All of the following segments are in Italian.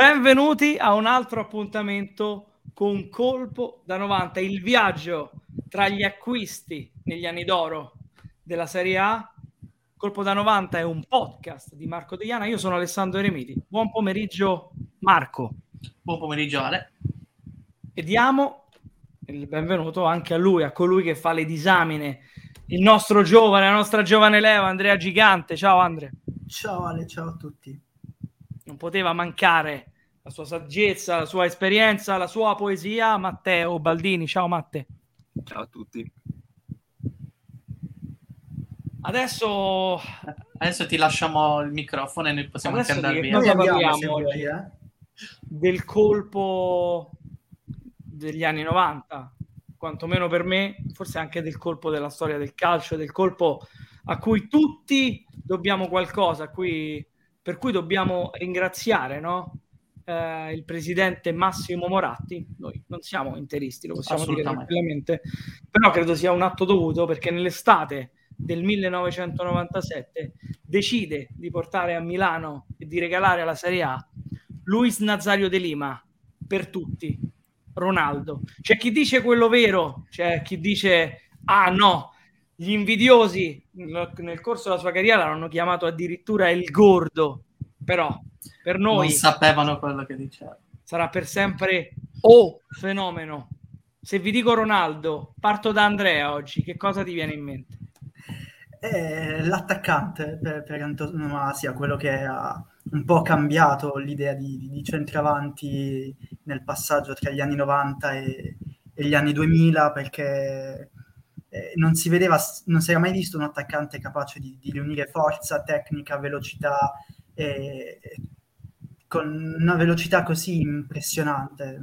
Benvenuti a un altro appuntamento con Colpo da 90, il viaggio tra gli acquisti negli anni d'oro della Serie A. Colpo da 90 è un podcast di Marco Deiana, io sono Alessandro Eremiti. Buon pomeriggio Marco. Buon pomeriggio Ale. E diamo il benvenuto anche a lui, a colui che fa le disamine, il nostro giovane, la nostra giovane leva, Andrea Gigante. Ciao Andrea. Ciao Ale, ciao a tutti non poteva mancare la sua saggezza, la sua esperienza, la sua poesia, Matteo Baldini. Ciao Matte. Ciao a tutti. Adesso... Adesso ti lasciamo il microfono e noi possiamo Adesso anche andare via. Noi parliamo vuoi, eh. Del colpo degli anni 90, quantomeno per me, forse anche del colpo della storia del calcio, del colpo a cui tutti dobbiamo qualcosa, a cui per cui dobbiamo ringraziare no? Eh, il presidente Massimo Moratti. Noi non siamo interisti, lo possiamo dire tranquillamente, però credo sia un atto dovuto perché nell'estate del 1997 decide di portare a Milano e di regalare alla Serie A Luis Nazario de Lima per tutti, Ronaldo. C'è chi dice quello vero, c'è chi dice ah no, gli invidiosi nel corso della sua carriera l'hanno chiamato addirittura il gordo, però per noi Non sapevano quello che diceva. sarà per sempre o fenomeno. Se vi dico Ronaldo, parto da Andrea oggi, che cosa ti viene in mente? È l'attaccante per, per antonomasia, quello che ha un po' cambiato l'idea di, di- di centravanti nel passaggio tra gli anni 90 e, e gli anni 2000, perché eh, non si vedeva, non si era mai visto un attaccante capace di, di riunire forza, tecnica, velocità, con una velocità così impressionante.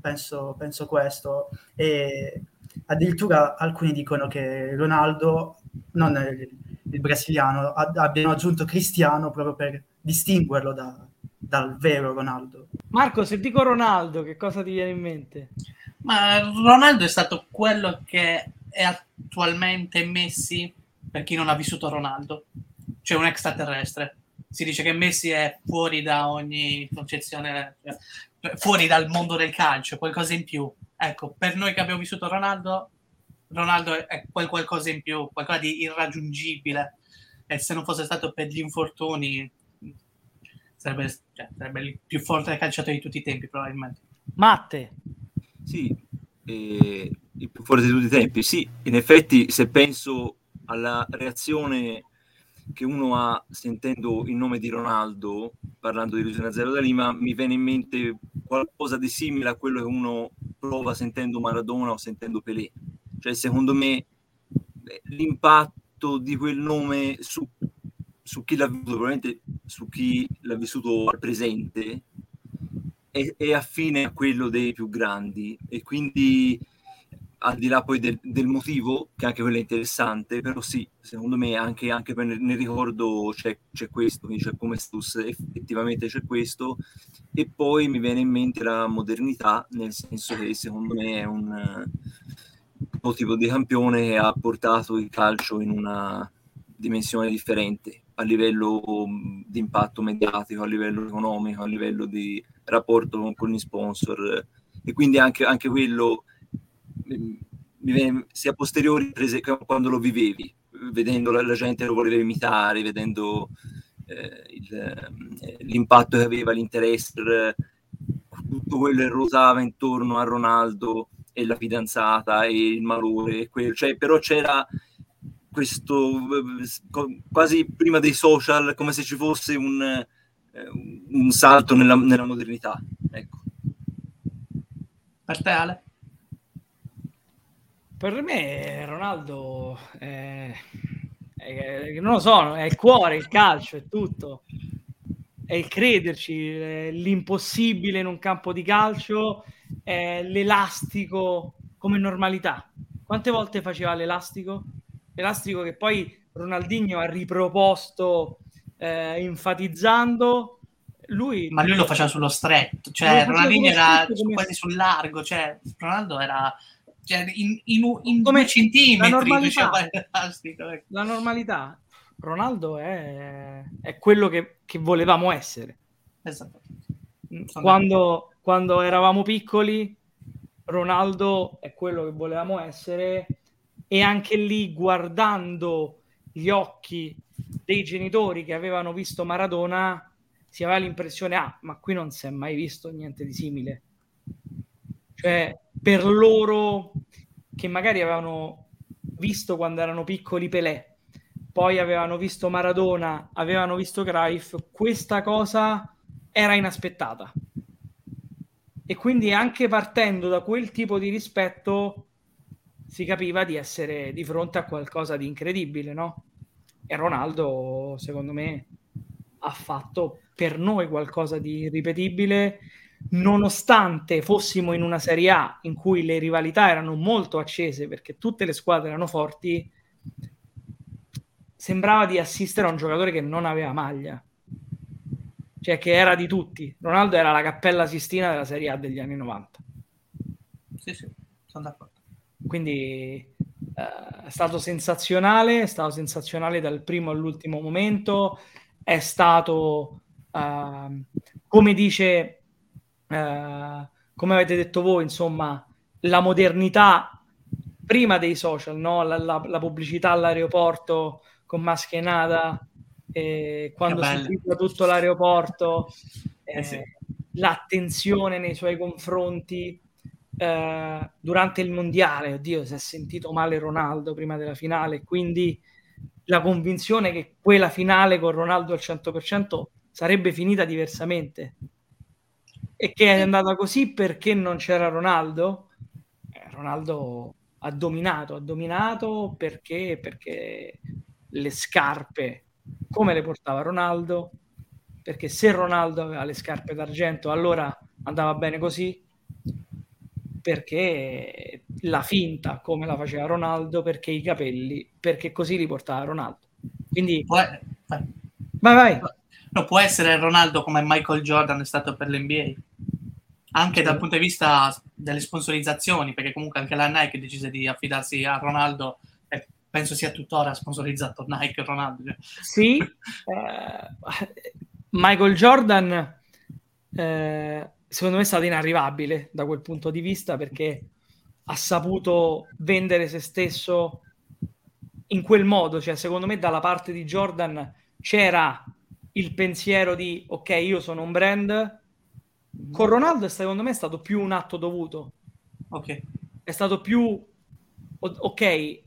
Penso, penso questo. E addirittura alcuni dicono che Ronaldo, non il, il brasiliano, ab- abbiano aggiunto Cristiano proprio per distinguerlo da- dal vero Ronaldo. Marco, se dico Ronaldo, che cosa ti viene in mente? Ma Ronaldo è stato quello che è attualmente Messi per chi non ha vissuto Ronaldo, cioè un extraterrestre. Si dice che Messi è fuori da ogni concezione, cioè, fuori dal mondo del calcio, qualcosa in più. Ecco, per noi che abbiamo vissuto Ronaldo, Ronaldo è- è quel qualcosa in più, qualcosa di irraggiungibile. E se non fosse stato per gli infortuni, sarebbe, cioè, sarebbe il più forte calciatore di tutti i tempi, probabilmente. Matte, Sì, eh, il più forte di tutti i tempi. Sì, in effetti, se penso alla reazione che uno ha sentendo il nome di Ronaldo, parlando di Luis Nazario da Lima, mi viene in mente qualcosa di simile a quello che uno prova sentendo Maradona o sentendo Pelé. Cioè, secondo me, l'impatto di quel nome su, su chi l'ha vissuto, probabilmente su chi l'ha vissuto al presente, è, è affine a quello dei più grandi e quindi al di là poi del, del motivo, che anche quello è interessante, però sì, secondo me anche, anche per- nel ricordo c'è, c'è questo, quindi c'è come status, effettivamente c'è questo, e poi mi viene in mente la modernità, nel senso che secondo me è un nuovo tipo di campione che ha portato il calcio in una dimensione differente a livello mh, di impatto mediatico, a livello economico, a livello di rapporto con, con gli sponsor. E quindi anche, anche quello sia posteriori prese quando lo vivevi, vedendo la, la gente lo voleva imitare, vedendo eh, il, eh, l'impatto che aveva l'Inter, tutto quello che ruotava intorno a Ronaldo e la fidanzata e il malore, quel, cioè, però c'era questo quasi prima dei social come se ci fosse un, eh, un salto nella, nella modernità. Ecco. Per te Ale? Per me Ronaldo è, è- non lo so, è il cuore, il calcio, è tutto. È il crederci, è l'impossibile in un campo di calcio, è l'elastico come normalità. Quante volte faceva l'elastico? L'elastico che poi Ronaldinho ha riproposto eh, enfatizzando. Lui, Ma lui lo faceva sullo stretto, cioè Ronaldinho era quasi sul largo, cioè Ronaldo era cioè, in, in, in come centimetri la normalità, ecco. la normalità. Ronaldo è, è quello che, che, volevamo essere. Esatto. Quando, quando eravamo piccoli, Ronaldo è quello che volevamo essere e anche lì guardando gli occhi dei genitori che avevano visto Maradona si aveva l'impressione ah ma qui non si è mai visto niente di simile cioè per loro che magari avevano visto quando erano piccoli Pelé, poi avevano visto Maradona, avevano visto Cruyff, questa cosa era inaspettata. E quindi anche partendo da quel tipo di rispetto si capiva di essere di fronte a qualcosa di incredibile, no? E Ronaldo, secondo me, ha fatto per noi qualcosa di irripetibile nonostante fossimo in una Serie A in cui le rivalità erano molto accese perché tutte le squadre erano forti, sembrava di assistere a un giocatore che non aveva maglia, cioè che era di tutti. Ronaldo era la cappella Sistina della Serie A degli anni 90. Sì, sì, sono d'accordo. Quindi uh, è stato sensazionale, è stato sensazionale dal primo all'ultimo momento, è stato, uh, come dice eh, come avete detto voi, insomma, la modernità prima dei social, no? la, la, la pubblicità all'aeroporto con Maschenada, eh, quando si tira tutto l'aeroporto, eh, eh, sì. l'attenzione nei suoi confronti eh, durante il mondiale. Oddio, si è sentito male Ronaldo prima della finale, quindi la convinzione che quella finale con Ronaldo al 100% sarebbe finita diversamente e che è andata così perché non c'era Ronaldo. Eh, Ronaldo ha dominato, ha dominato perché, perché le scarpe come le portava Ronaldo, perché se Ronaldo aveva le scarpe d'argento allora andava bene così, perché la finta come la faceva Ronaldo, perché i capelli, perché così li portava Ronaldo. Quindi vai, vai. vai. No, può essere Ronaldo come Michael Jordan è stato per l'NBA anche sì. dal punto di vista delle sponsorizzazioni, perché comunque anche la Nike decise di affidarsi a Ronaldo e penso sia tuttora sponsorizzato Nike e Ronaldo. Cioè. Sì, eh, Michael Jordan eh, secondo me è stato inarrivabile da quel punto di vista perché ha saputo vendere se stesso in quel modo, cioè secondo me dalla parte di Jordan c'era il pensiero di ok, io sono un brand, con Ronaldo secondo me è stato più un atto dovuto. Ok. È stato più ok, eh,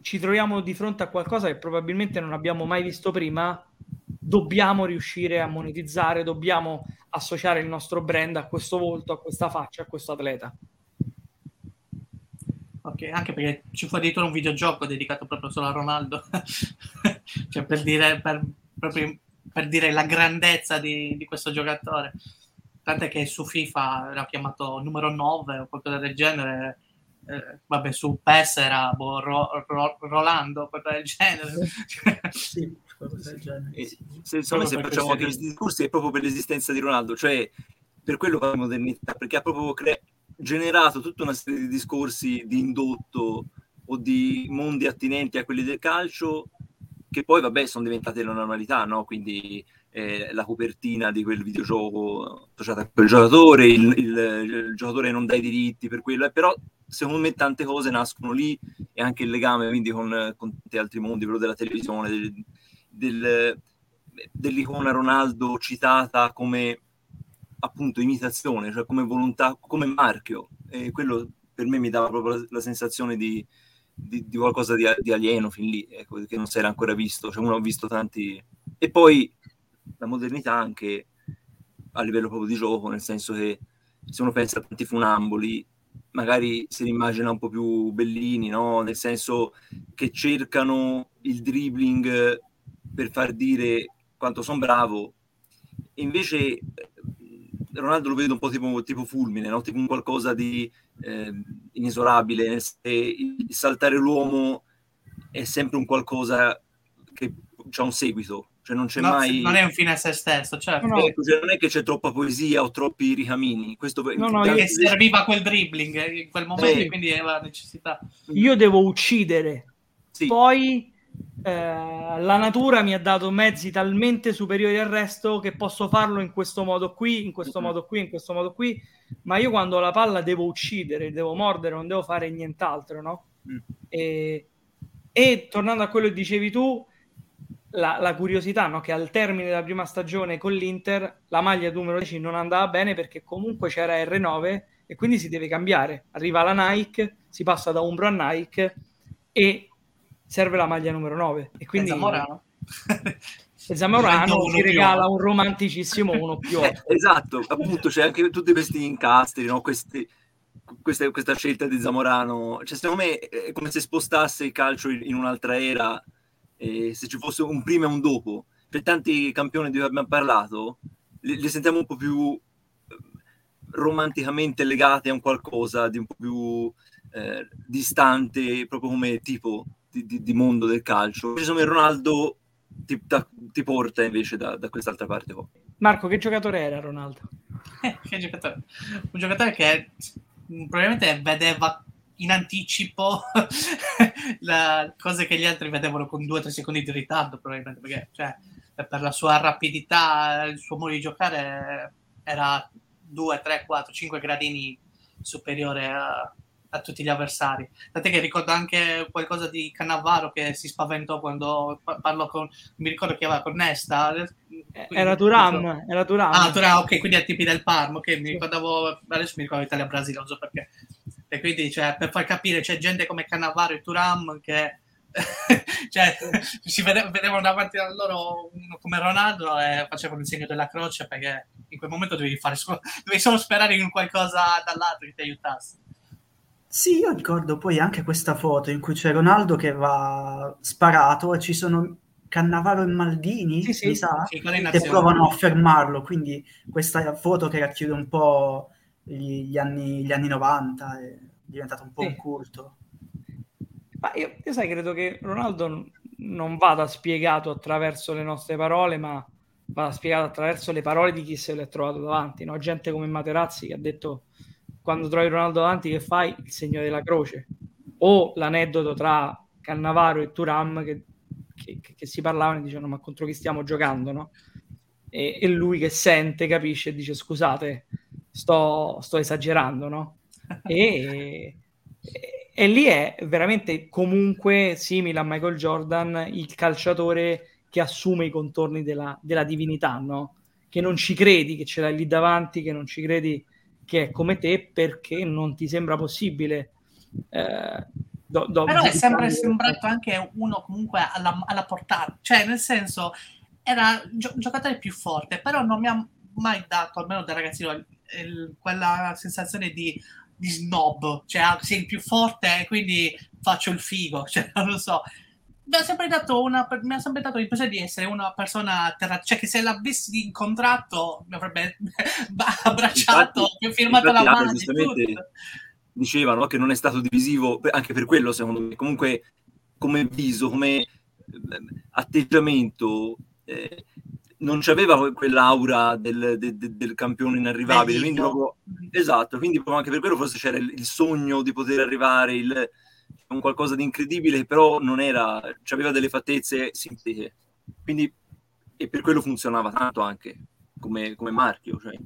ci troviamo di fronte a qualcosa che probabilmente non abbiamo mai visto prima, dobbiamo riuscire a monetizzare, dobbiamo associare il nostro brand a questo volto, a questa faccia, a questo atleta. Ok, anche perché ci fu addirittura un videogioco dedicato proprio solo a Ronaldo, cioè per dire, per proprio per dire la grandezza di, di questo giocatore. Tant'è che su FIFA era chiamato numero 9 o qualcosa del genere. Eh, vabbè, su PES era boh, ro, ro, Rolando, qualcosa del genere. sì, qualcosa del genere. Sì. Se, se, se facciamo questi discorsi è proprio per l'esistenza di Ronaldo, cioè per quello fa modernità, perché ha proprio cre- generato tutta una serie di discorsi di indotto o di mondi attinenti a quelli del calcio che poi vabbè sono diventate la normalità, no? quindi eh, la copertina di quel videogioco associata a quel giocatore, il, il, il, giocatore non dà i diritti per quello, eh, però secondo me tante cose nascono lì e anche il legame quindi con, con tanti altri mondi, quello della televisione, del, del, dell'icona Ronaldo citata come appunto imitazione, cioè come volontà, come marchio, e quello per me mi dava proprio la, la sensazione di, di, di qualcosa di, di, alieno fin lì, ecco, che non si era ancora visto. Cioè, uno ha visto tanti... E poi la modernità anche a livello proprio di gioco, nel senso che se uno pensa a tanti funamboli, magari se li immagina un po' più bellini, no? Nel senso che cercano il dribbling per far dire quanto sono bravo. Invece Ronaldo lo vedo un po' tipo, tipo fulmine, no? tipo un qualcosa di eh, inesorabile. il saltare l'uomo è sempre un qualcosa che ha un seguito, cioè non c'è no, mai... Non è un fine a se stesso, certo. No, ecco, cioè non è che c'è troppa poesia o troppi ricamini. Questo no, no, perché io... serviva quel dribbling in quel momento eh, quindi aveva necessità. Io devo uccidere. Sì. Poi eh, la natura mi ha dato mezzi talmente superiori al resto che posso farlo in questo modo qui, in questo modo qui, in questo modo qui. Ma io quando ho la palla devo uccidere, devo mordere, non devo fare nient'altro, no? Mm. E, e tornando a quello che dicevi tu, la, la curiosità no? che al termine della prima stagione con l'Inter la maglia numero 10 non andava bene perché comunque c'era R9 e quindi si deve cambiare. Arriva la Nike, si passa da Umbro a Nike e serve la maglia numero 9. E quindi Zamorano. e Zamorano si regala un romanticissimo uno più. Eh, esatto, appunto, c'è anche tutti questi incastri, no? questi, questa, questa, scelta di Zamorano. Cioè, secondo me è come se spostasse il calcio in un'altra era e se ci fosse un prima e un dopo. Per tanti campioni di cui abbiamo parlato, li, li sentiamo un po' più eh, romanticamente legati a un qualcosa di un po' più eh, distante, proprio come tipo di, di, di mondo del calcio. Invece Ronaldo ti, da, ti, porta invece da, da quest'altra parte. Qua. Marco, che giocatore era Ronaldo? Che giocatore? Un giocatore che probabilmente vedeva in anticipo la, cose che gli altri vedevano con 2-3 secondi di ritardo, probabilmente, perché cioè, per la sua rapidità, il suo modo di giocare era 2, 3, 4, 5 gradini superiore a, a tutti gli avversari. Tant'è che ricordo anche qualcosa di Cannavaro che si spaventò quando parlò con, mi ricordo che aveva con Nesta. Eh, era Turam, era Turam. Ah, Turam, ok, quindi ai tipi del Parmo, ok, mi ricordavo, adesso mi ricordo Italia-Brasile, non so perché. E quindi, cioè, per far capire, c'è gente come Cannavaro e Turam che cioè, si vede- vedevano davanti a loro uno come Ronaldo e facevano il segno della croce perché in quel momento dovevi, fare solo, dovevi solo sperare in qualcosa dall'altro che ti aiutasse. Sì, io ricordo poi anche questa foto in cui c'è Ronaldo che va sparato e ci sono Cannavaro e Maldini, sì, sì, mi sa, sì, che provano a fermarlo. Quindi questa foto che racchiude un po' gli, gli, anni, gli anni 90, è diventato un po' un culto. Ma io, io, sai, credo che Ronaldo non vada spiegato attraverso le nostre parole, ma vada spiegato attraverso le parole di chi se l'è trovato davanti. No? Gente come Materazzi che ha detto quando trovi Ronaldo davanti che fai? Il segno della croce. O l'aneddoto tra Cannavaro e Turam che, che, che si parlavano e dicevano ma contro chi stiamo giocando, no? E, e lui che sente, capisce e dice scusate, sto, sto esagerando, no? E, e, e, lì è veramente comunque simile a Michael Jordan, il calciatore che assume i contorni della, della divinità, no? Che non ci credi, che ce l'hai lì davanti, che non ci credi che è come te perché non ti sembra possibile. Eh, do, do, Però è sempre sembrato anche uno comunque alla, alla portata, cioè nel senso era gio- giocatore più forte, però non mi ha mai dato, almeno da ragazzino, il, quella sensazione di, di snob, cioè ah, sei il più forte e quindi faccio il figo, cioè non lo so. Mi ha sempre dato, una, mi ha sempre dato l'impressione di essere una persona terra, cioè che se l'avessi incontrato mi avrebbe abbracciato, mi ha firmato la mano. Dicevano che non è stato divisivo anche per quello, secondo me. Comunque, come viso, come eh, atteggiamento, eh, non c'aveva quell'aura del, del, del campione inarrivabile, quindi proprio, esatto, quindi proprio anche per quello forse c'era il, il sogno di poter arrivare, il, un qualcosa di incredibile, però non era, aveva delle fattezze simpatiche, quindi e per quello funzionava tanto anche come, come marchio. Cioè.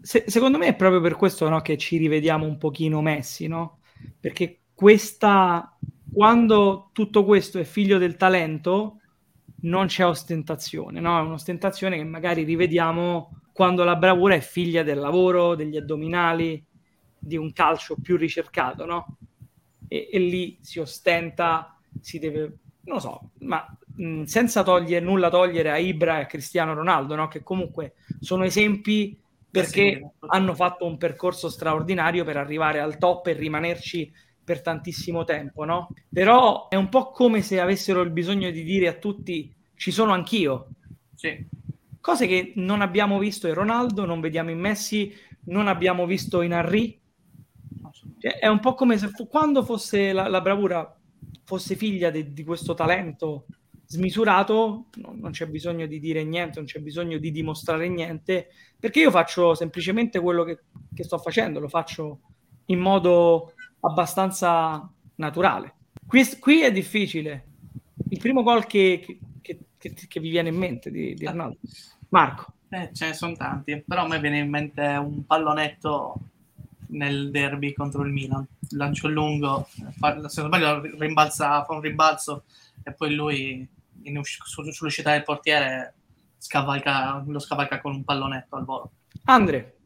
Se, secondo me è proprio per questo no, che ci rivediamo un pochino Messi, no? Perché questa, quando tutto questo è figlio del talento, non c'è ostentazione, no? È un'ostentazione che magari rivediamo quando la bravura è figlia del lavoro, degli addominali, di un calcio più ricercato, no? E, e lì si ostenta, si deve, non lo so, ma mh, senza togliere, nulla togliere a Ibra e a Cristiano Ronaldo, no? Che comunque sono esempi perché hanno fatto un percorso straordinario per arrivare al top e rimanerci per tantissimo tempo, no? Però è un po' come se avessero il bisogno di dire a tutti ci sono anch'io Sì. Cose che non abbiamo visto in Ronaldo, non vediamo in Messi, non abbiamo visto in Henry. Cioè, è un po' come se fu- quando fosse la, la bravura fosse figlia de- di questo talento smisurato, no- non c'è bisogno di dire niente, non c'è bisogno di dimostrare niente, perché io faccio semplicemente quello che, che sto facendo, lo faccio in modo abbastanza naturale. Qui, qui è difficile. Il primo gol che, che, che, vi viene in mente di, di Ronaldo? Marco. Eh, ce ne sono tanti, però a me viene in mente un pallonetto nel derby contro il Milan. Lancio lungo, fa, se non sbaglio rimbalza, fa un rimbalzo e poi lui in su- sull'uscita del portiere scavalca, lo scavalca con un pallonetto al volo. Andre.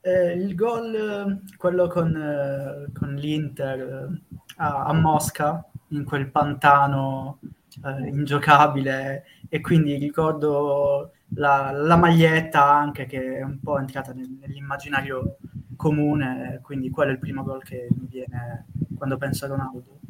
Eh, il gol, eh, quello con, eh, con l'Inter eh, a, a Mosca, in quel pantano eh, ingiocabile, e quindi ricordo la, la maglietta anche che è un po' entrata nel- nell'immaginario comune, quindi quello è il primo gol che mi viene quando penso a Ronaldo.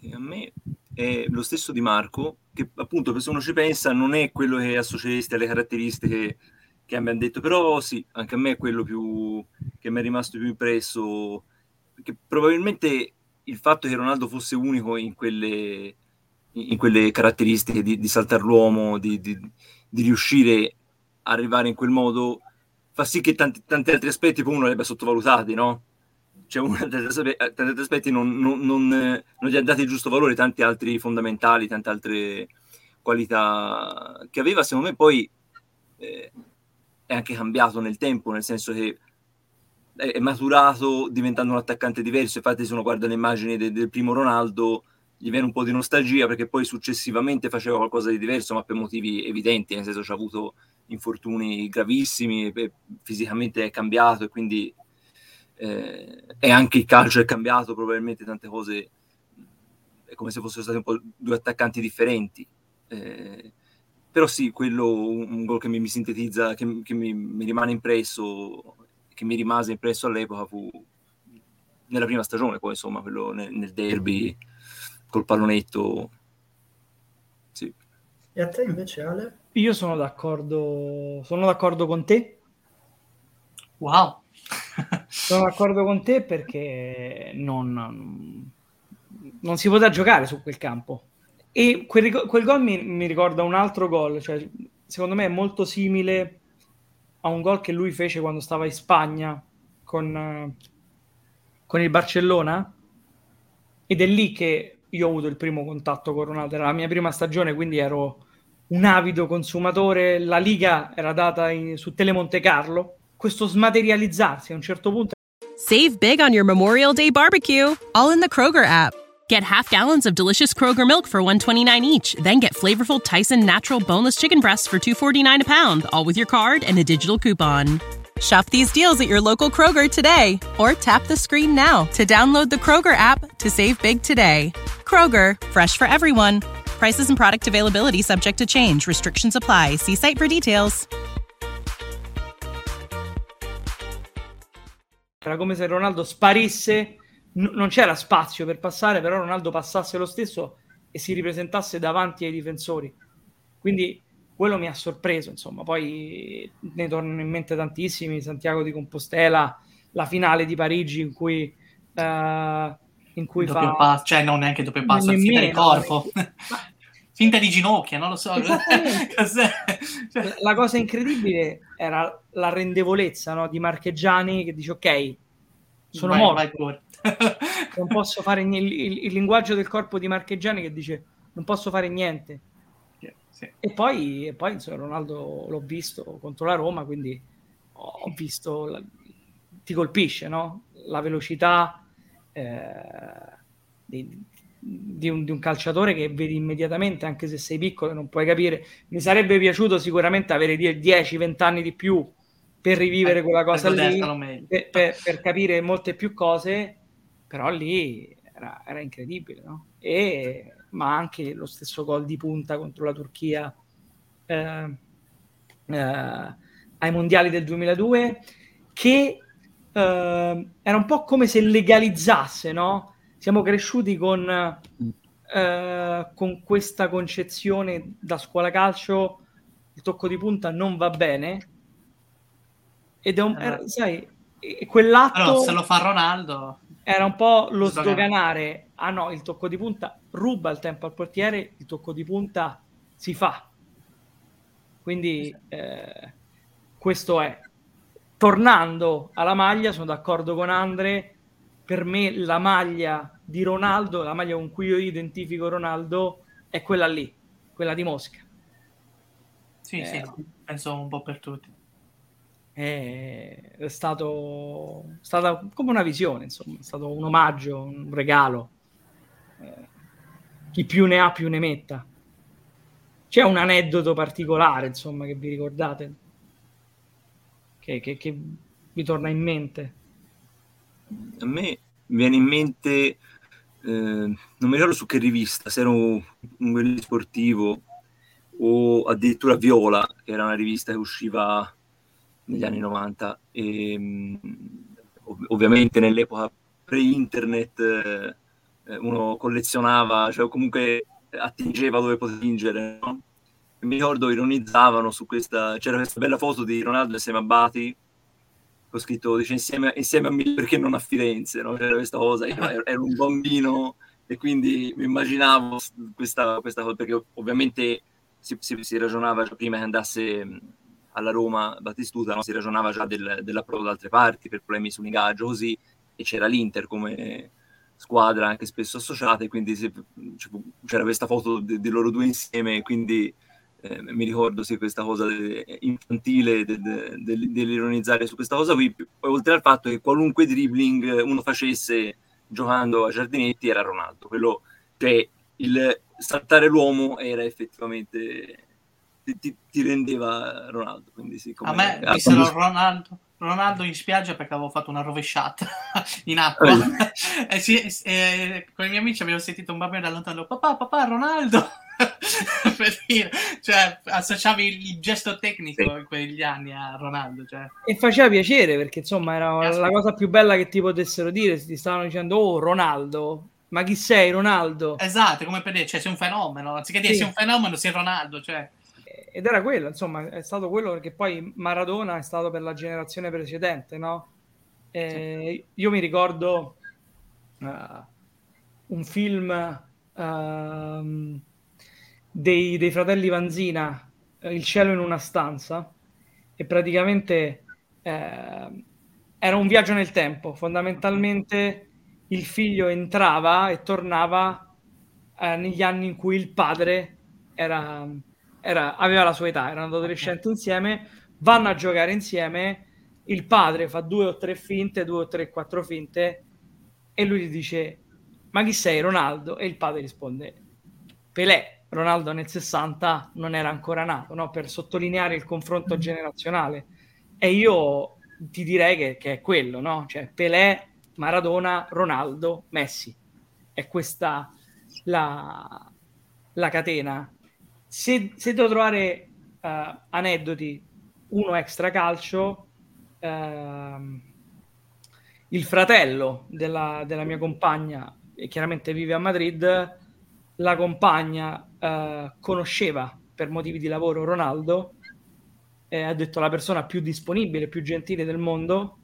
E a me è lo stesso di Marco, che appunto se uno ci pensa non è quello che associeresti alle caratteristiche che abbiamo detto, però sì, anche a me è quello più che mi è rimasto più impresso, che probabilmente il fatto che Ronaldo fosse unico in quelle, in quelle caratteristiche di, di saltare l'uomo, di, di, di riuscire arrivare in quel modo, fa sì che tanti, tanti altri aspetti poi uno li abbia sottovalutati, no? Cioè, uno, tanti, altri aspetti non, non, non, non gli ha dati il giusto valore, tanti altri fondamentali, tante altre qualità che aveva, secondo me poi eh, è anche cambiato nel tempo, nel senso che è maturato diventando un attaccante diverso. Infatti, se uno guarda le immagini de- del primo Ronaldo, gli viene un po' di nostalgia perché poi successivamente faceva qualcosa di diverso, ma per motivi evidenti, nel senso che ha avuto infortuni gravissimi, fisicamente è cambiato e quindi eh, e anche il calcio è cambiato, probabilmente tante cose è come se fossero stati un po' due attaccanti differenti. Eh, però sì, quello un gol che mi, mi sintetizza, che, che mi, mi, rimane impresso, che mi rimase impresso all'epoca fu nella prima stagione, poi insomma, quello nel, nel derby col pallonetto. Sì. E a te invece, Ale? Io sono d'accordo, sono d'accordo con te. Wow! sono d'accordo con te perché non, non si potrà giocare su quel campo. E quel, quel gol mi, mi, ricorda un altro gol, cioè, secondo me è molto simile a un gol che lui fece quando stava in Spagna con, con il Barcellona. Ed è lì che io ho avuto il primo contatto con Ronaldo. Era la mia prima stagione, quindi ero un avido consumatore. La Liga era data in, su Telemonte Carlo. Questo smaterializzarsi a un certo punto. Save big on your Memorial Day barbecue, all in the Kroger app. Get half gallons of delicious Kroger milk for 129 each, then get flavorful Tyson natural boneless chicken breasts for 249 a pound, all with your card and a digital coupon. Shop these deals at your local Kroger today or tap the screen now to download the Kroger app to save big today. Kroger, fresh for everyone. Prices and product availability subject to change. Restrictions apply. See site for details. Era come se Ronaldo sparisse non c'era spazio per passare, però Ronaldo passasse lo stesso e si ripresentasse davanti ai difensori. Quindi quello mi ha sorpreso, insomma. Poi ne tornano in mente tantissimi, Santiago di Compostela, la finale di Parigi in cui, uh, in cui doppio fa... passo, cioè non neanche doppio passo, nemmeno, finta di corpo. Ma... finta di ginocchia, non lo so. cioè... La cosa incredibile era la rendevolezza no, di Marcheggiani che dice ok, sono vai, morto. Vai non posso fare niente. Il, il, linguaggio del corpo di Marcheggiani che dice non posso fare niente. Sì. E poi, e poi insomma, Ronaldo l'ho visto contro la Roma, quindi ho visto, la, ti colpisce no? la velocità eh, di, di, un, di, un, calciatore che vedi immediatamente, anche se sei piccolo e non puoi capire. Mi sarebbe piaciuto sicuramente avere 10-20 anni di più per rivivere quella cosa per lì, per, per, per, capire molte più cose, però lì era, era incredibile, no? E, ma anche lo stesso gol di punta contro la Turchia eh, eh, ai mondiali del 2002, che eh, era un po' come se legalizzasse, no? Siamo cresciuti con eh, con questa concezione da scuola calcio il tocco di punta non va bene ed è un, Eh. era- sai, quell'atto Però se lo fa Ronaldo, era un po' lo Sdogana. sdoganare ah no, il tocco di punta ruba il tempo al portiere, il tocco di punta si fa. Quindi eh, questo è. Tornando alla maglia, sono d'accordo con Andre, per me la maglia di Ronaldo, la maglia con cui io identifico Ronaldo, è quella lì, quella di Mosca. sì, Eh. sì, penso un po' per tutti. È, è stato stata come una visione, insomma, è stato un omaggio, un regalo. Eh, chi più ne ha più ne metta. C'è un aneddoto particolare, insomma, che vi ricordate? Che, che- che vi torna in mente? A me viene in mente, eh, non mi ricordo su che rivista, se era un, un sportivo o addirittura Viola, che era una rivista che usciva negli anni 90. E, mh, ov- ovviamente nell'epoca pre-internet eh, uno collezionava, cioè comunque attingeva dove poteva attingere, no? Mi ricordo ironizzavano su questa, c'era questa bella foto di Ronaldo insieme a Bati, ho scritto dice, insieme, insieme a me perché non a Firenze, no? C'era questa cosa, io ero, ero un bambino e quindi mi immaginavo questa, questa cosa, perché ovviamente si, si- si ragionava prima che andasse alla Roma Battistuta, no? si ragionava già del, dell'approdo da altre parti per problemi su ingaggio, così, e c'era l'Inter come squadra anche spesso associata, e quindi fu- c'era questa foto di, di loro due insieme, quindi eh, mi ricordo sì, questa cosa de- infantile de- de- del- dell'ironizzare su questa cosa qui, oltre al fatto che qualunque dribbling uno facesse giocando a Giardinetti era Ronaldo, quello, cioè il saltare l'uomo era effettivamente ti, ti- ti rendeva Ronaldo, quindi sì, A me dissero quando- Ronaldo, Ronaldo in spiaggia perché avevo fatto una rovesciata in acqua. e sì, e con i miei amici abbiamo sentito un bambino da lontano, papà, papà, Ronaldo! per dire, cioè, associavi il gesto tecnico Sì. in quegli anni a Ronaldo. Cioè. E faceva piacere perché insomma era Aspetta. la cosa più bella che ti potessero dire ti stavano dicendo oh Ronaldo, ma chi sei Ronaldo? Esatto, come per dire, cioè, sei un fenomeno, anziché dire Sì. sei un fenomeno, sei Ronaldo. Cioè. ed era quello, insomma, è stato quello perché poi Maradona è stato per la generazione precedente, no? Eh, Io mi ricordo eh, un film ehm, dei, dei fratelli Vanzina, eh, Il cielo in una stanza, e praticamente eh, era un viaggio nel tempo. Fondamentalmente il figlio entrava e tornava eh, negli anni in cui il padre era, era- aveva la sua età, erano adolescenti insieme, vanno a giocare insieme, il padre fa due o tre finte, due o tre, quattro finte, e lui gli dice, ma chi sei Ronaldo? E il padre risponde, Pelé. Ronaldo nel 60 non era ancora nato, no? per sottolineare il confronto generazionale. E io ti direi che, che è quello, no? Cioè Pelé, Maradona, Ronaldo, Messi. È questa la, la catena. Se, se devo trovare eh, aneddoti, uno extra calcio, ehm, il fratello della, della mia compagna, e chiaramente vive a Madrid, la compagna eh, conosceva per motivi di lavoro Ronaldo, eh, ha detto la persona più disponibile, più gentile del mondo,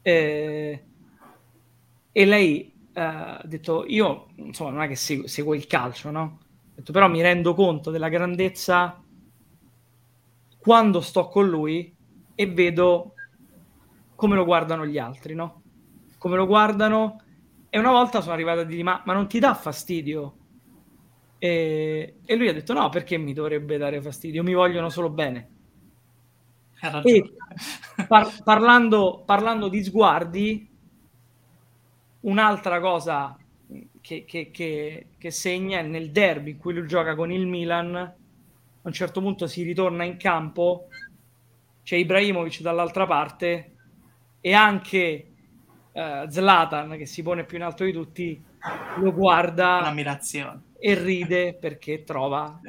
eh, e lei eh, ha detto io insomma non è che seguo, seguo il calcio, no? Detto, però mi rendo conto della grandezza quando sto con lui e vedo come lo guardano gli altri, no? Come lo guardano e una volta sono arrivata a dirgli ma, ma non ti dà fastidio? E, e lui ha detto no, perché mi dovrebbe dare fastidio? Mi vogliono solo bene. E par- parlando, parlando di sguardi, un'altra cosa che, che- che- che segna è nel derby in cui lui gioca con il Milan, a un certo punto si ritorna in campo, c'è Ibrahimovic dall'altra parte e anche eh, Zlatan, che si pone più in alto di tutti, lo guarda Un'ammirazione. E ride perché trova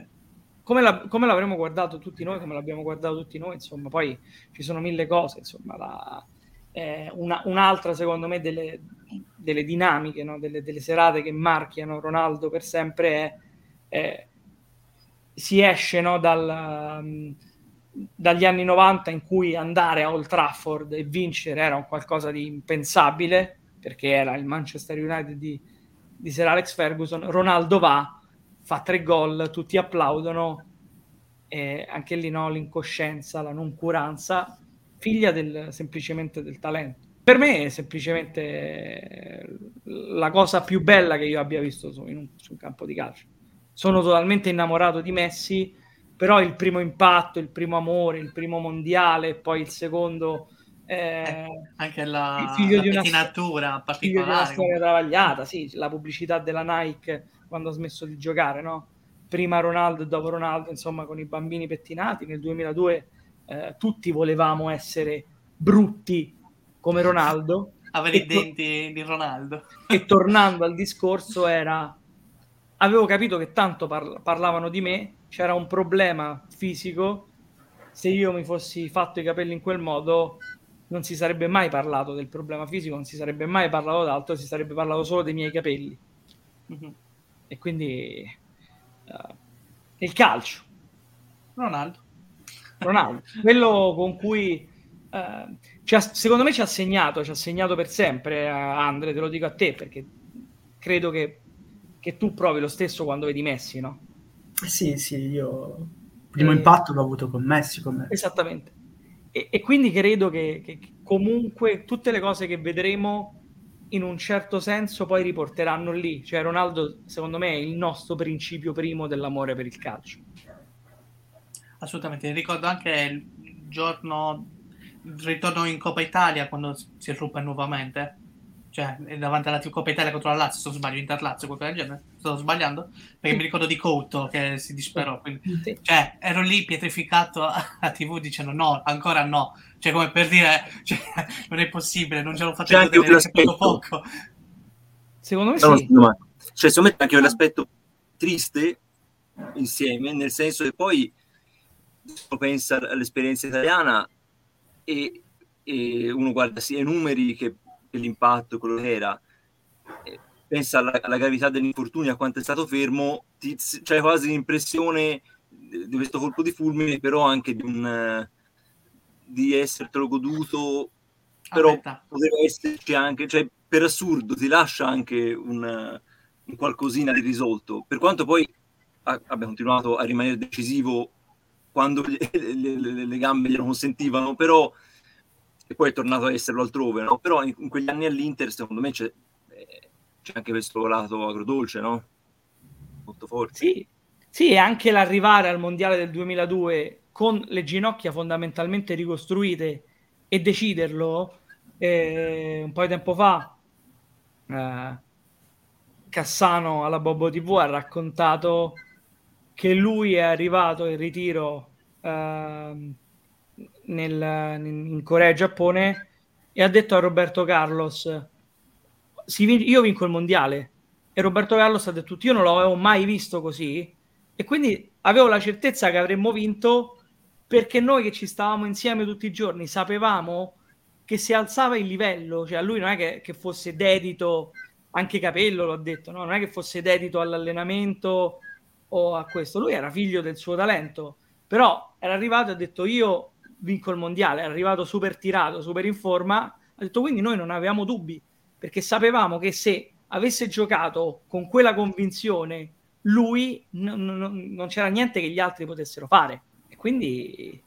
come, la- come l'avremmo guardato tutti noi, come l'abbiamo guardato tutti noi, insomma, poi ci sono mille cose, insomma, la- eh, una, un'altra, secondo me, delle, delle dinamiche, no? delle, delle, serate che marchiano Ronaldo per sempre è, è si esce no, dal, dagli anni 90 in cui andare a Old Trafford e vincere era un qualcosa di impensabile perché era il Manchester United di, di Sir Alex Ferguson. Ronaldo va, fa tre gol, tutti applaudono e anche lì no, l'incoscienza, la noncuranza, figlia del, semplicemente del talento. Per me è semplicemente la cosa più bella che io abbia visto su, un, su un campo di calcio. Sono totalmente innamorato di Messi, però il primo impatto, il primo amore, il primo mondiale, poi il secondo... Eh, anche la, figlio la di una, particolare. Figlio di storia travagliata, sì, la pubblicità della Nike quando ha smesso di giocare, no? Prima Ronaldo e dopo Ronaldo, insomma, con i bambini pettinati. Nel 2002 eh, tutti volevamo essere brutti come Ronaldo. Avere i denti to- di Ronaldo. E tornando al discorso era... Avevo capito che tanto parla- parlavano di me, c'era un problema fisico, se io mi fossi fatto i capelli in quel modo non si sarebbe mai parlato del problema fisico, non si sarebbe mai parlato d'altro, si sarebbe parlato solo dei miei capelli. Mm-hmm. E quindi uh, il calcio. Ronaldo. Ronaldo, quello con cui uh, ha, secondo me ci ha segnato, ci ha segnato per sempre, uh, Andre, te lo dico a te, perché credo che, che tu provi lo stesso quando vedi Messi, no? Sì, sì, io il primo e... impatto l'ho avuto con Messi. Con Esattamente. E, e, quindi credo che, che, comunque tutte le cose che vedremo in un certo senso poi riporteranno lì. Cioè Ronaldo, secondo me, è il nostro principio primo dell'amore per il calcio. Assolutamente, ricordo anche il giorno ritorno in Coppa Italia quando si ruppe nuovamente cioè davanti alla Coppa Italia contro la Lazio, se non sbaglio, Inter-Lazio, qualcosa del genere, sto sbagliando, perché mi ricordo di Couto che si disperò, quindi, sì. cioè ero lì pietrificato a TV dicendo no, ancora no, cioè come per dire, cioè, non è possibile, non ce l'ho fatto vedere poco poco. Secondo me no, sì. No, cioè secondo me anche l'aspetto triste insieme, nel senso che poi pensa all'esperienza italiana e, e uno guarda sia i numeri che l'impatto, quello che era, pensa alla, alla gravità dell'infortunio, a quanto è stato fermo, ti, c'è quasi l'impressione di questo colpo di fulmine, però anche di, un, di essertelo goduto, però Aspetta. poteva esserci anche, cioè per assurdo ti lascia anche un, un qualcosina di risolto, per quanto poi abbia continuato a rimanere decisivo quando le, le, le, le gambe glielo consentivano, però e poi è tornato a esserlo altrove, no? Però in, in quegli anni all'Inter, secondo me, c'è, eh, c'è, anche questo lato agrodolce, no? Molto forte. Sì, sì, e anche l'arrivare al Mondiale del 2002 con le ginocchia fondamentalmente ricostruite e deciderlo eh, un po' di tempo fa eh, Cassano alla Bobo TV ha raccontato che lui è arrivato in ritiro eh, nel, in Corea e Giappone e ha detto a Roberto Carlos io vinco il mondiale. E Roberto Carlos ha detto io non l'avevo mai visto così. E quindi avevo la certezza che avremmo vinto perché noi che ci stavamo insieme tutti i giorni sapevamo che si alzava il livello, cioè lui non è che, che fosse dedito, anche Capello l'ho detto, no? non è che fosse dedito all'allenamento o a questo, lui era figlio del suo talento, però era arrivato e ha detto io vinco il mondiale, è arrivato super tirato, super in forma, ha detto quindi noi non avevamo dubbi, perché sapevamo che se avesse giocato con quella convinzione, lui n- n- non c'era niente che gli altri potessero fare. E quindi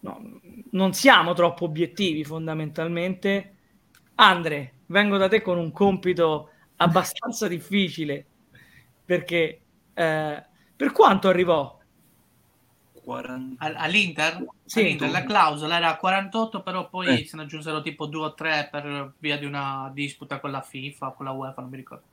no, non siamo troppo obiettivi fondamentalmente. Andre, vengo da te con un compito abbastanza difficile, perché eh, per quanto arrivò 40... All'Inter? Sì, All'Inter la clausola era 48, però poi eh. se ne aggiunsero tipo 2 o 3 per via di una disputa con la FIFA, con la UEFA, non mi ricordo.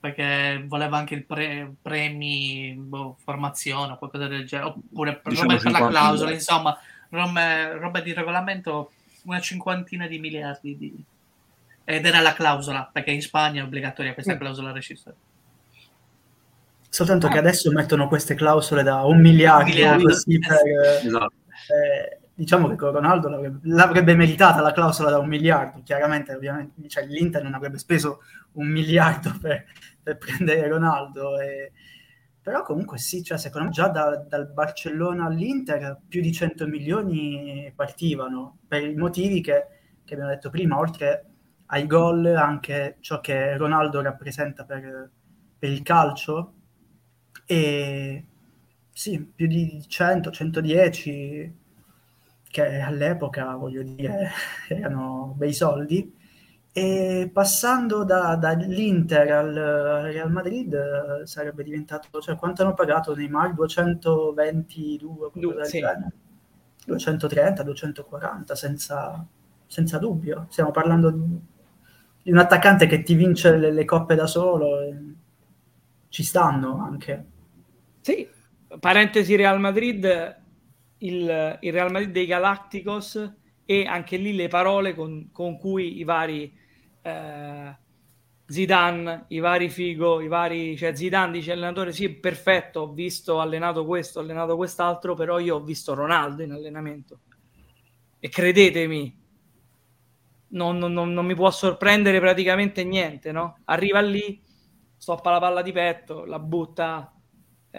Perché voleva anche il pre- premi, boh, formazione o qualcosa del genere, oppure diciamo per la clausola, insomma, roba, roba di regolamento, una cinquantina di miliardi di... Ed era la clausola, perché in Spagna è obbligatoria questa clausola rescissoria. Soltanto ah. che adesso mettono queste clausole da un miliardo, miliardo. Così per, esatto. eh, diciamo che con Ronaldo l'avrebbe, l'avrebbe, meritata la clausola da un miliardo, chiaramente ovviamente cioè, l'Inter non avrebbe speso un miliardo per, per prendere Ronaldo, e, però comunque sì, cioè, secondo me già da, dal Barcellona all'Inter più di 100 milioni partivano, per i motivi che, che abbiamo detto prima, oltre ai gol, anche ciò che Ronaldo rappresenta per, per il calcio, e sì, più di 100, 110 che all'epoca, voglio dire, erano bei soldi. E passando da, dall'Inter al Real Madrid sarebbe diventato, cioè quanto hanno pagato Neymar? 222, du- sì. 230, 240, senza, senza dubbio. Stiamo parlando di un attaccante che ti vince le, le coppe da solo, ci stanno anche. Sì, parentesi Real Madrid, il, il, Real Madrid dei Galacticos e anche lì le parole con, con cui i vari eh, Zidane, i vari Figo, i vari, cioè Zidane dice allenatore sì, perfetto, ho visto allenato questo, ho allenato quest'altro, però io ho visto Ronaldo in allenamento e credetemi, non, non, non mi può sorprendere praticamente niente, no? Arriva lì, stoppa la palla di petto, la butta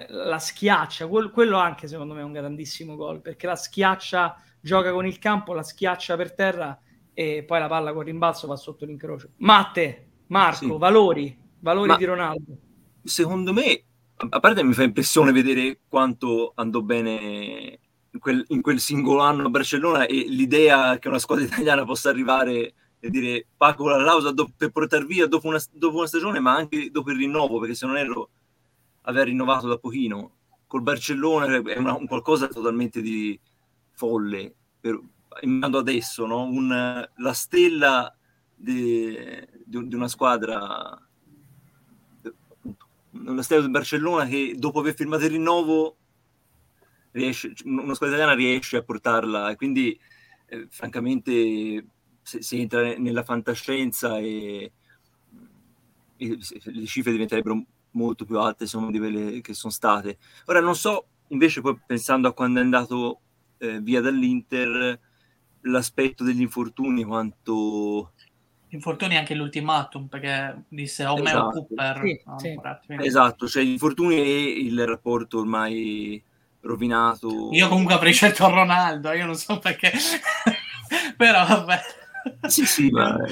la schiaccia, quello anche secondo me è un grandissimo gol, perché la schiaccia, gioca con il campo, la schiaccia per terra e poi la palla con rimbalzo va sotto l'incrocio. Matte, Marco, sì. valori, valori Ma di Ronaldo. Secondo me, a parte mi fa impressione vedere quanto andò bene in quel, in quel singolo anno a Barcellona e l'idea che una squadra italiana possa arrivare e dire pago la lausa do- per portare via dopo una, dopo una stagione, ma anche dopo il rinnovo, perché se non ero aver rinnovato da pochino. Col Barcellona è una, un qualcosa totalmente di folle. Per, adesso, no? un, la stella di, di, di una squadra, una stella del Barcellona che dopo aver firmato il rinnovo riesce, una squadra italiana riesce a portarla e quindi eh, francamente se, si entra nella fantascienza e, e le cifre diventerebbero molto più alte sono di quelle che sono state. Ora non so, invece poi pensando a quando è andato eh, via dall'Inter, l'aspetto degli infortuni, quanto... Infortuni anche l'ultimatum, perché disse o esatto. Cooper. Sì, no, sì. Esatto, cioè gli infortuni e il rapporto ormai rovinato. Io comunque avrei scelto Ronaldo, io non so perché, però vabbè. Sì, sì, ma...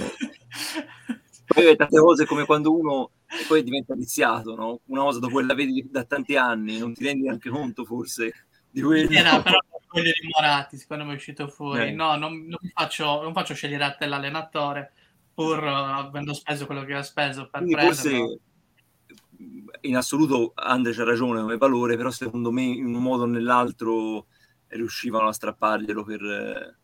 Poi tante cose come quando uno e poi diventa viziato, no? Una cosa dopo che la vedi da tanti anni, non ti rendi neanche conto forse di quello. Era però quello di Moratti, secondo me è uscito fuori. Eh. No, non, non, faccio, non faccio scegliere a te l'allenatore, pur uh, avendo speso quello che ha speso per Quindi Forse in assoluto Andre c'ha ragione come valore, però secondo me in un modo o nell'altro riuscivano a strapparglielo per,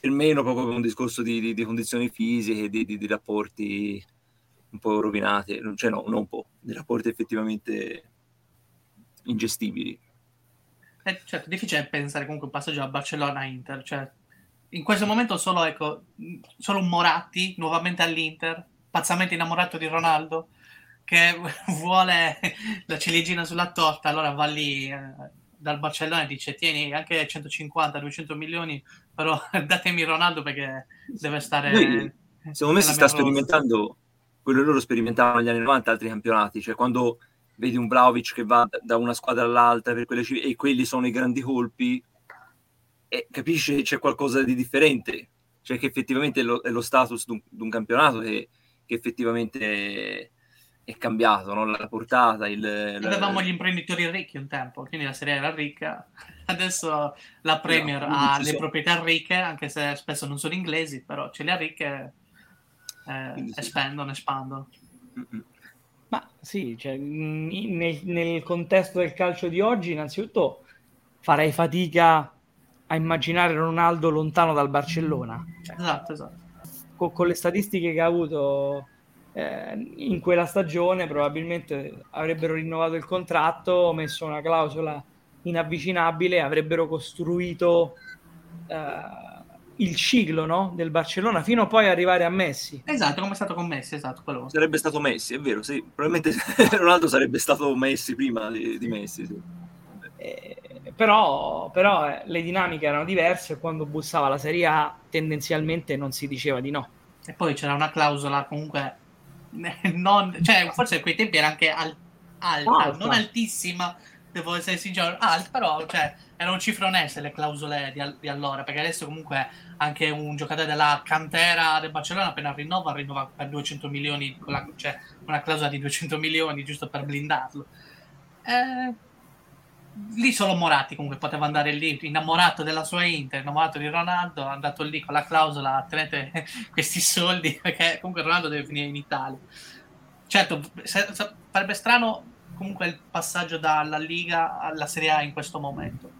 per meno proprio per un discorso di, di, di condizioni fisiche, di, di rapporti un po' rovinate, cioè no, non un po', dei rapporti effettivamente ingestibili. Eh, certo, difficile pensare comunque un passaggio a Barcellona-Inter, cioè in questo momento solo, ecco, solo un Moratti nuovamente all'Inter, pazzamente innamorato di Ronaldo, che vuole la ciliegina sulla torta, allora va lì eh, dal Barcellona e dice tieni anche 150-200 milioni, però datemi Ronaldo perché deve stare... Noi, secondo me si sta sperimentando quello loro sperimentavano negli anni 90 altri campionati, cioè quando vedi un Vlaovic che va da una squadra all'altra per quelle e quelli sono i grandi colpi e capisci che c'è qualcosa di differente, cioè che effettivamente è lo, è lo status di un, campionato che, che effettivamente è, è cambiato, no? la portata. Il, Avevamo la... gli imprenditori ricchi un tempo, quindi la serie era ricca. Adesso la Premier no, ha le sono... proprietà ricche, anche se spesso non sono inglesi, però ce le ha ricche eh, sì. espandono, espandono. Ma sì, cioè, nel, nel, contesto del calcio di oggi, innanzitutto farei fatica a immaginare Ronaldo lontano dal Barcellona. Cioè, esatto, esatto. Con, con, le statistiche che ha avuto eh, in quella stagione, probabilmente avrebbero rinnovato il contratto, messo una clausola inavvicinabile, avrebbero costruito eh, il ciclo no? del Barcellona fino a poi arrivare a Messi. Esatto, come è stato con Messi, esatto. Quello. Sarebbe stato Messi, è vero, sì. Probabilmente Ronaldo sarebbe stato Messi prima di, di Messi. Sì. Eh, però, però eh, le dinamiche erano diverse quando bussava la Serie A tendenzialmente non si diceva di no. E poi c'era una clausola comunque, non, cioè forse a quei tempi era anche al, alta, Alta. non altissima, devo essere sincero, alta, però cioè, erano cifre oneste le clausole di, di allora, perché adesso comunque anche un giocatore della cantera del Barcellona appena rinnova, rinnova per 200 milioni, la- cioè una clausola di 200 milioni giusto per blindarlo. Eh, lì solo Moratti comunque poteva andare lì, innamorato della sua Inter, innamorato di Ronaldo, è andato lì con la clausola, tenete questi soldi, perché comunque Ronaldo deve finire in Italia. Certo, sarebbe strano comunque il passaggio dalla Liga alla Serie A in questo momento.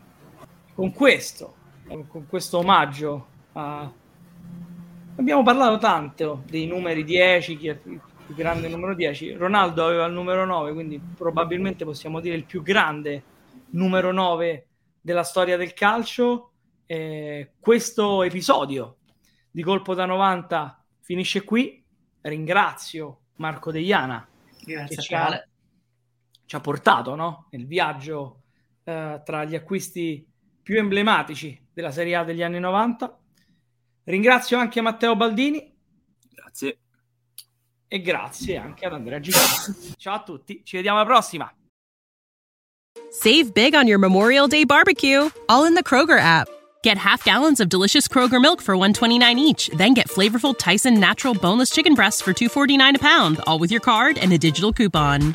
Con questo, con questo omaggio a... Abbiamo parlato tanto dei numeri 10, chi è il più grande numero 10. Ronaldo aveva il numero 9, quindi probabilmente possiamo dire il più grande numero 9 della storia del calcio. Eh, questo episodio di Colpo da 90 finisce qui. Ringrazio Marco Deiana Grazie che ci ha. Ci ha portato no? nel viaggio eh, tra gli acquisti più emblematici della Serie A degli anni 90. Ringrazio anche Matteo Baldini Grazie. e grazie anche ad Andrea Gigliotti. Ciao a tutti, ci vediamo alla prossima. Save big on your Memorial Day barbecue, all in the Kroger app. Get half gallons of delicious Kroger milk for 129 each, then get flavorful Tyson natural boneless chicken breasts for 249 a pound, all with your card and a digital coupon.